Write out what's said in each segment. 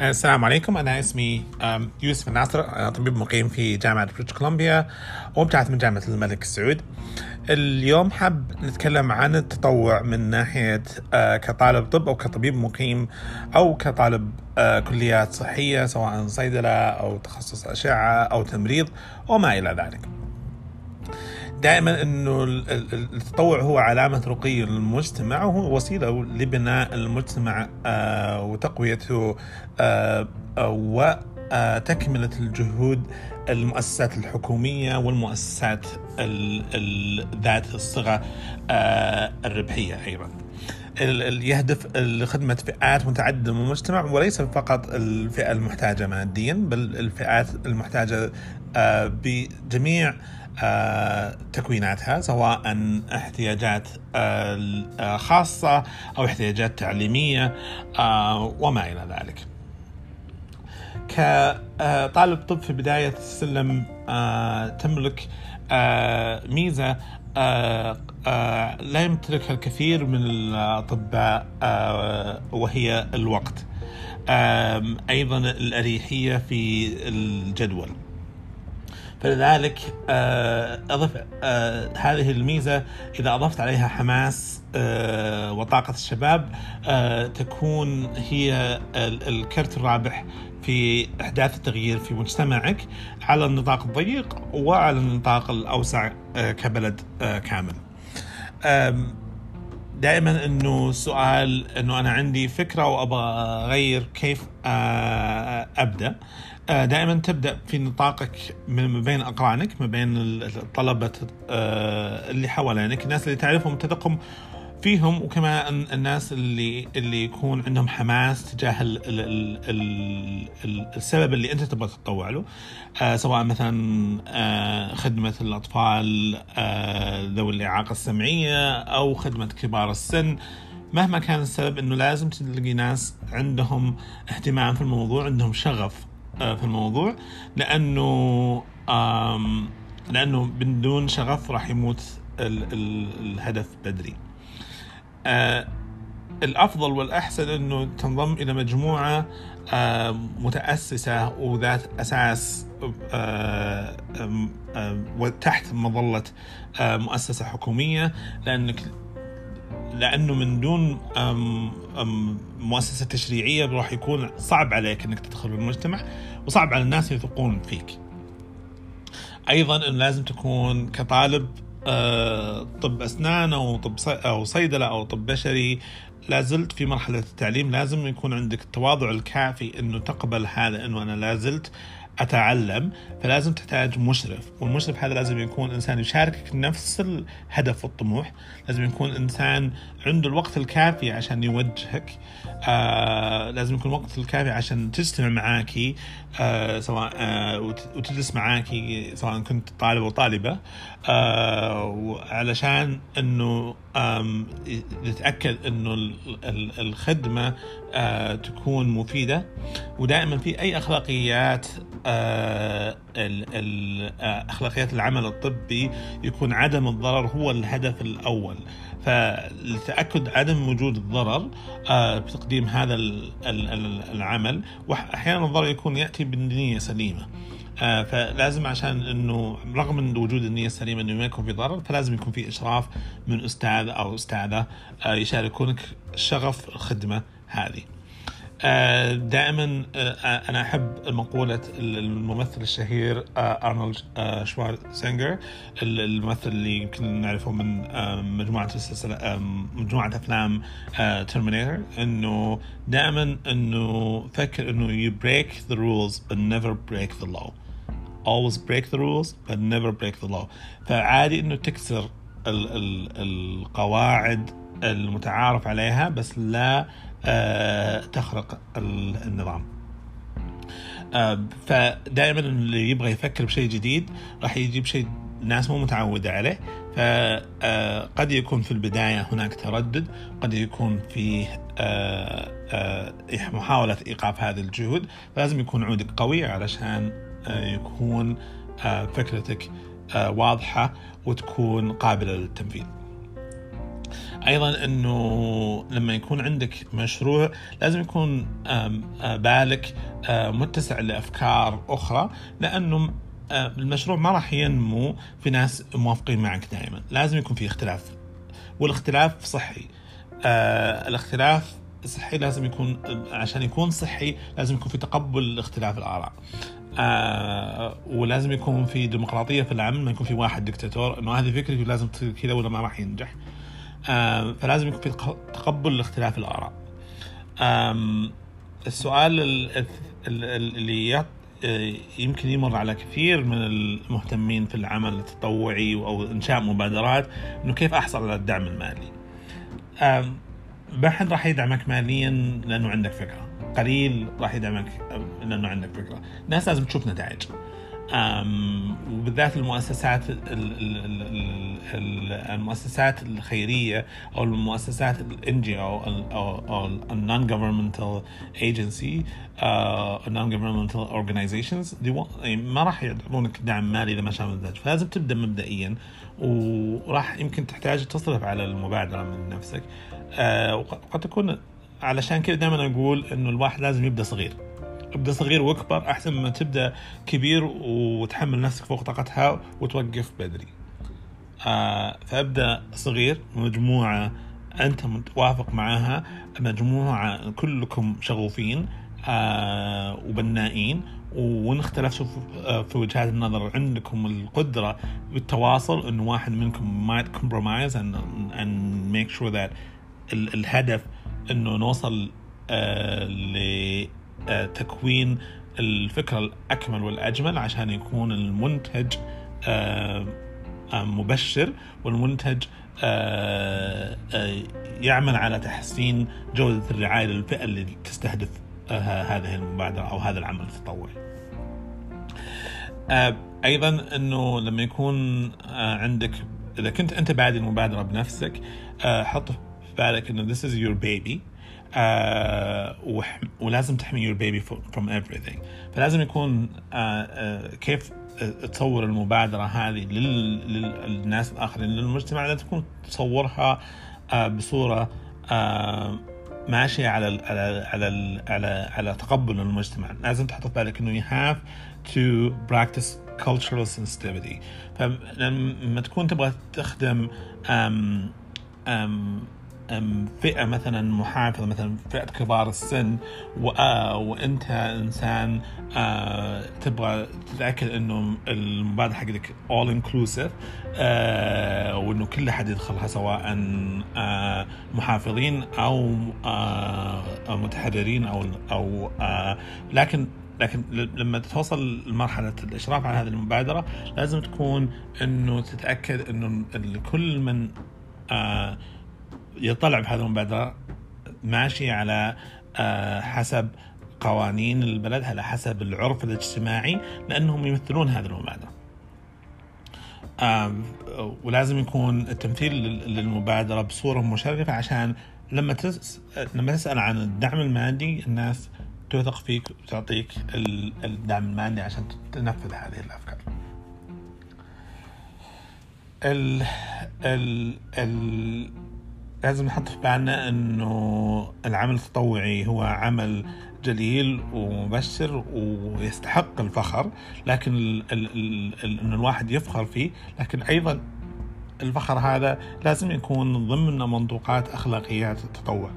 السلام عليكم. أنا اسمي يوسف الناصر. أنا طبيب مقيم في جامعة بريتش كولومبيا وابتعث من جامعة الملك سعود اليوم حاب نتكلم عن التطوع من ناحية آه، كطالب طب أو كطبيب مقيم أو كطالب آه، كليات صحية سواء صيدلة أو تخصص أشعة أو تمريض وما إلى ذلك. دائما إنه ال- ال- التطوع هو علامة رقي للمجتمع وهو وسيلة لبناء المجتمع آه، وتقويته آه، آه، وتكملة الجهود المؤسسات الحكومية والمؤسسات ال- ال- ذات الصغة الربحية أيضا. يهدف لخدمة فئات متعددة من المجتمع وليس فقط الفئة المحتاجة ماديا بل الفئات المحتاجة بجميع تكويناتها سواء احتياجات آه، آه، خاصة أو احتياجات تعليمية آه، وما إلى ذلك. كطالب طب في بداية السلم تملك ميزة لا يمتلكها الكثير من الأطباء وهي الوقت أيضا الأريحية في الجدول. فلذلك آه، أضف آه، هذه الميزة إذا أضفت عليها حماس آه، وطاقة الشباب تكون هي ال- الكرت الرابح في إحداث التغيير في مجتمعك على النطاق الضيق وعلى النطاق الأوسع كبلد كامل. دائما إنه سؤال إنه أنا عندي فكرة وأبغى أغير كيف آه، أبدأ. آه، دائما تبدأ في نطاقك من بين أقرانك ما بين الطلبه آه، اللي حوالينك. الناس اللي تعرفهم تثقهم فيهم وكمان الناس اللي اللي يكون عندهم حماس تجاه ال ال ال ال ال السبب اللي أنت تبغى تتطوع له. آه سواء مثلا آه خدمة الأطفال آه ذوي الإعاقة السمعية أو خدمة كبار السن. مهما كان السبب إنه لازم تلاقي ناس عندهم اهتمام في الموضوع عندهم شغف آه في الموضوع. لأنه لأنه بدون شغف راح يموت ال ال الهدف بدري. آه الأفضل والأحسن إنه تنضم إلى مجموعة آه متأسسة وذات أساس آه وتحت مظلة مؤسسة حكومية لأنك لأنه من دون مؤسسة تشريعية راح يكون صعب عليك إنك تدخل المجتمع وصعب على الناس يثقون فيك. أيضا انه لازم تكون كطالب طب أسنان أو طب أو صيدلة أو طب بشري لازلت في مرحلة التعليم لازم يكون عندك التواضع الكافي إنه تقبل هذا إنه أنا لازلت أتعلم فلازم تحتاج مشرف. والمشرف هذا لازم يكون إنسان يشاركك نفس الهدف والطموح. لازم يكون إنسان عنده الوقت الكافي عشان يوجهك. آه لازم يكون الوقت الكافي عشان تجتمع معاكي آه سواء آه وت- وتجلس معاكي سواء كنت طالب أو طالبة. آه وعلشان إنه نتاكد إنه ال- ال- الخدمة آه تكون مفيدة. ودائما في أي أخلاقيات آه، أخلاقيات العمل الطبي يكون عدم الضرر هو الهدف الأول فلتأكد عدم وجود الضرر آه بتقديم هذا ال- ال- ال- العمل واحيانا الضرر يكون يأتي بنيه سليمة آه، فلازم عشان إنه رغم من وجود النية السليمة إنه ما يكون في ضرر فلازم يكون في إشراف من أستاذ أو أستاذة آه، يشاركونك شغف الخدمة هذه. آه، دائما آه، أنا أحب مقوله الممثل الشهير آه، أرنولد آه، شوارزنيجر الممثل اللي يمكن نعرفه من آه، مجموعة السلسلة آه، مجموعة أفلام ترمينيتر إنه دائما إنه فكر إنه you break the rules but never break the law. Always break the rules but never break the law. فعادي إنه تكسر ال ال القواعد المتعارف عليها بس لا آه تخرق ال- النظام. آه فدائما اللي يبغى يفكر بشيء جديد راح يجيب شيء الناس مو متعودة عليه. فقد يكون في البداية هناك تردد قد يكون آه، آه، محاولة إيقاف هذه الجهود. فلازم يكون عودك قوي علشان آه، يكون آه، فكرتك آه، واضحة وتكون قابلة للتنفيذ. أيضا إنه لما يكون عندك مشروع لازم يكون آه، بالك آه، متسع لأفكار أخرى لأنه المشروع ما راح ينمو في ناس موافقين معك دائما. لازم يكون في اختلاف والاختلاف صحي. آه الاختلاف صحي لازم يكون عشان يكون صحي لازم يكون في تقبل اختلاف الآراء. ولازم يكون في ديمقراطية في العمل ما يكون في واحد دكتاتور إنه هذه فكرتي ولازم تصير كذا ولا ما راح ينجح. فلازم يكون في تق- تقبل لاختلاف الآراء آم، السؤال ال- ال- ال- اللي آه، يمكن يمر على كثير من المهتمين في العمل التطوعي أو إنشاء مبادرات إنه كيف أحصل على الدعم المالي. ما حد راح يدعمك ماليا لأنه عندك فكرة، قليل راح يدعمك لأنه عندك فكرة، الناس لازم تشوف نتائج. وبالذات المؤسسات ال- ال- ال- ال- المؤسسات الخيرية أو المؤسسات ال NGO أو ال non-governmental agency ال non-governmental organizations ما راح يعطونك دعم مالي إذا ما نتائج فلازم تبدأ مبدئيا وراح يمكن تحتاج تصرف على المبادرة من نفسك. آه، وقد تكون علشان كذا دائما أقول إنه الواحد لازم يبدأ صغير. ابدأ صغير وأكبر أحسن ما تبدأ كبير وتحمل نفسك فوق طاقتها وتوقف بدري. آه فأبدأ صغير مجموعة أنت متوافق معاها مجموعة كلكم شغوفين آه وبنائين وان اختلفتوا في- آه، في وجهات النظر عندكم القدرة بالتواصل انه واحد منكم might compromise and and make sure that ال- الهدف إنه نوصل لتكوين الفكرة الأكمل والأجمل عشان يكون المنتج مبشر والمنتج آه، آه، يعمل على تحسين جودة الرعاية للفئة اللي تستهدف آه، هذه المبادرة أو هذا العمل التطوعي. أيضا أنه لما يكون عندك إذا كنت أنت بادي المبادرة بنفسك حط في بالك أنه this is your baby ولازم تحمي your baby fro- from everything. فلازم يكون كيف تصور المبادرة هذه لل- لل- للناس الآخرين للمجتمع لا تكون تصورها آه، بصورة آه، ماشية على على على على على تقبل المجتمع. لازم تحط في بالك إنه you have to practice cultural sensitivity. فلما تكون تبغى تخدم أم أم فئة مثلا محافظة مثلا فئة كبار السن آه، وأنت إنسان آه، تبغى تتأكد إنه المبادرة حقتك all inclusive آه، وإنه كل أحد يدخلها سواء محافظين أو متحررين أو أو لكن لكن لما توصل لمرحلة الإشراف على هذه المبادرة لازم تكون إنه تتأكد ال- كل من آه، يطلع بهذه المبادرة ماشي على آه، حسب قوانين البلد على حسب العرف الاجتماعي لأنهم يمثلون هذه المبادرة آم، ولازم يكون التمثيل لل- للمبادرة بصورة مشرفة عشان لما. لما تسأل عن الدعم المادي الناس تثق فيك وتعطيك ال- الدعم المادي عشان تنفذ هذه الأفكار ال ال ال لازم نحط في بالنا إنه العمل التطوعي هو عمل جليل ومبشر ويستحق الفخر لكن ال ال ال إنه الواحد يفخر فيه لكن أيضا الفخر هذا لازم يكون ضمن منطوقات أخلاقيات التطوع.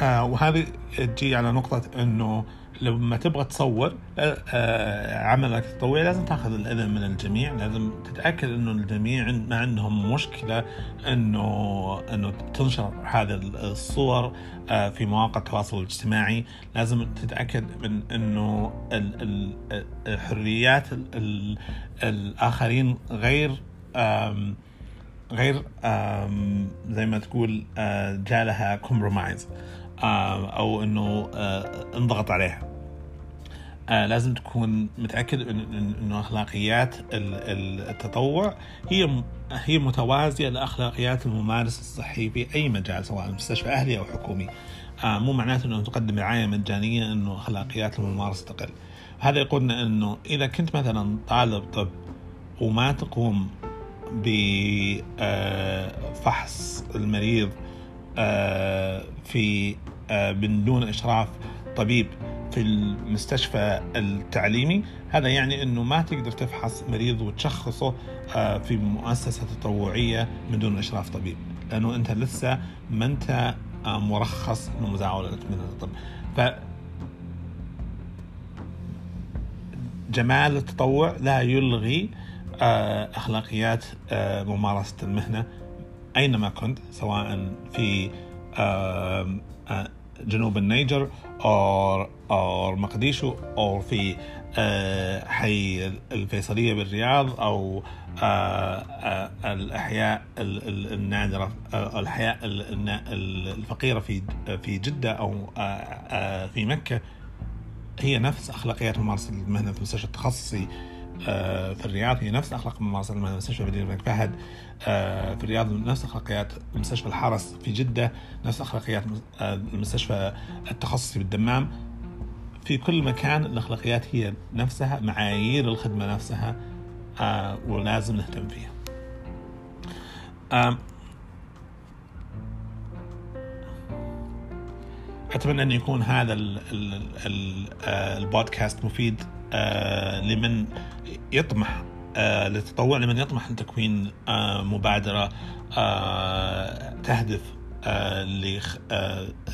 آه وهذه تجي على نقطة إنه لما تبغى تصور آه عملك التطوعي لازم تاخذ الاذن من الجميع، لازم تتأكد إنه الجميع ما عندهم مشكلة انه إنه تنشر هذه الصور آه في مواقع التواصل الاجتماعي، لازم تتأكد من إنه ال- الآخرين غير غير زي ما تقول آه، جالها كومبرومايز أو إنه آه، انضغط عليها. آه، لازم تكون متأكد إنه أخلاقيات ال- ال- التطوع هي هي متوازية لأخلاقيات الممارس الصحي في أي مجال سواء مستشفى أهلي أو حكومي. آه، مو معناته إنه تقدم رعاية مجانية إنه أخلاقيات الممارس تقل. هذا يقولنا إنه إذا كنت مثلا طالب طب وما تقوم بفحص المريض في من دون إشراف طبيب في المستشفى التعليمي. هذا يعني إنه ما تقدر تفحص مريض وتشخصه في مؤسسة تطوعية من دون إشراف طبيب لأنه أنت لسه ما أنت مرخص لمزاوله من الطب. ف جمال التطوع لا يلغي أخلاقيات ممارسة المهنة أينما كنت سواء في جنوب النيجر أو أو مقديشو أو في حي الفيصلية بالرياض أو الأحياء النادرة الأحياء الفقيرة في في جدة أو في مكة. هي نفس أخلاقيات ممارسة المهنة في المستشفى التخصصي. في الرياض هي نفس أخلاق المهنه مستشفى مدينه الملك فهد. في الرياض نفس أخلاقيات مستشفى الحرس في جدة نفس أخلاقيات المستشفى التخصصي بالدمام. في كل مكان الأخلاقيات هي نفسها معايير الخدمة نفسها ولازم نهتم فيها. أتمنى أن يكون هذا البودكاست مفيد. لمن يطمح للتطوع لمن يطمح لتكوين مبادرة تهدف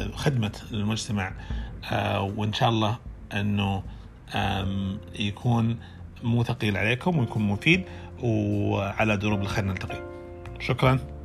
لخدمة المجتمع وإن شاء الله أنه يكون مو ثقيل عليكم ويكون مفيد وعلى دروب الخير نلتقي. شكرا.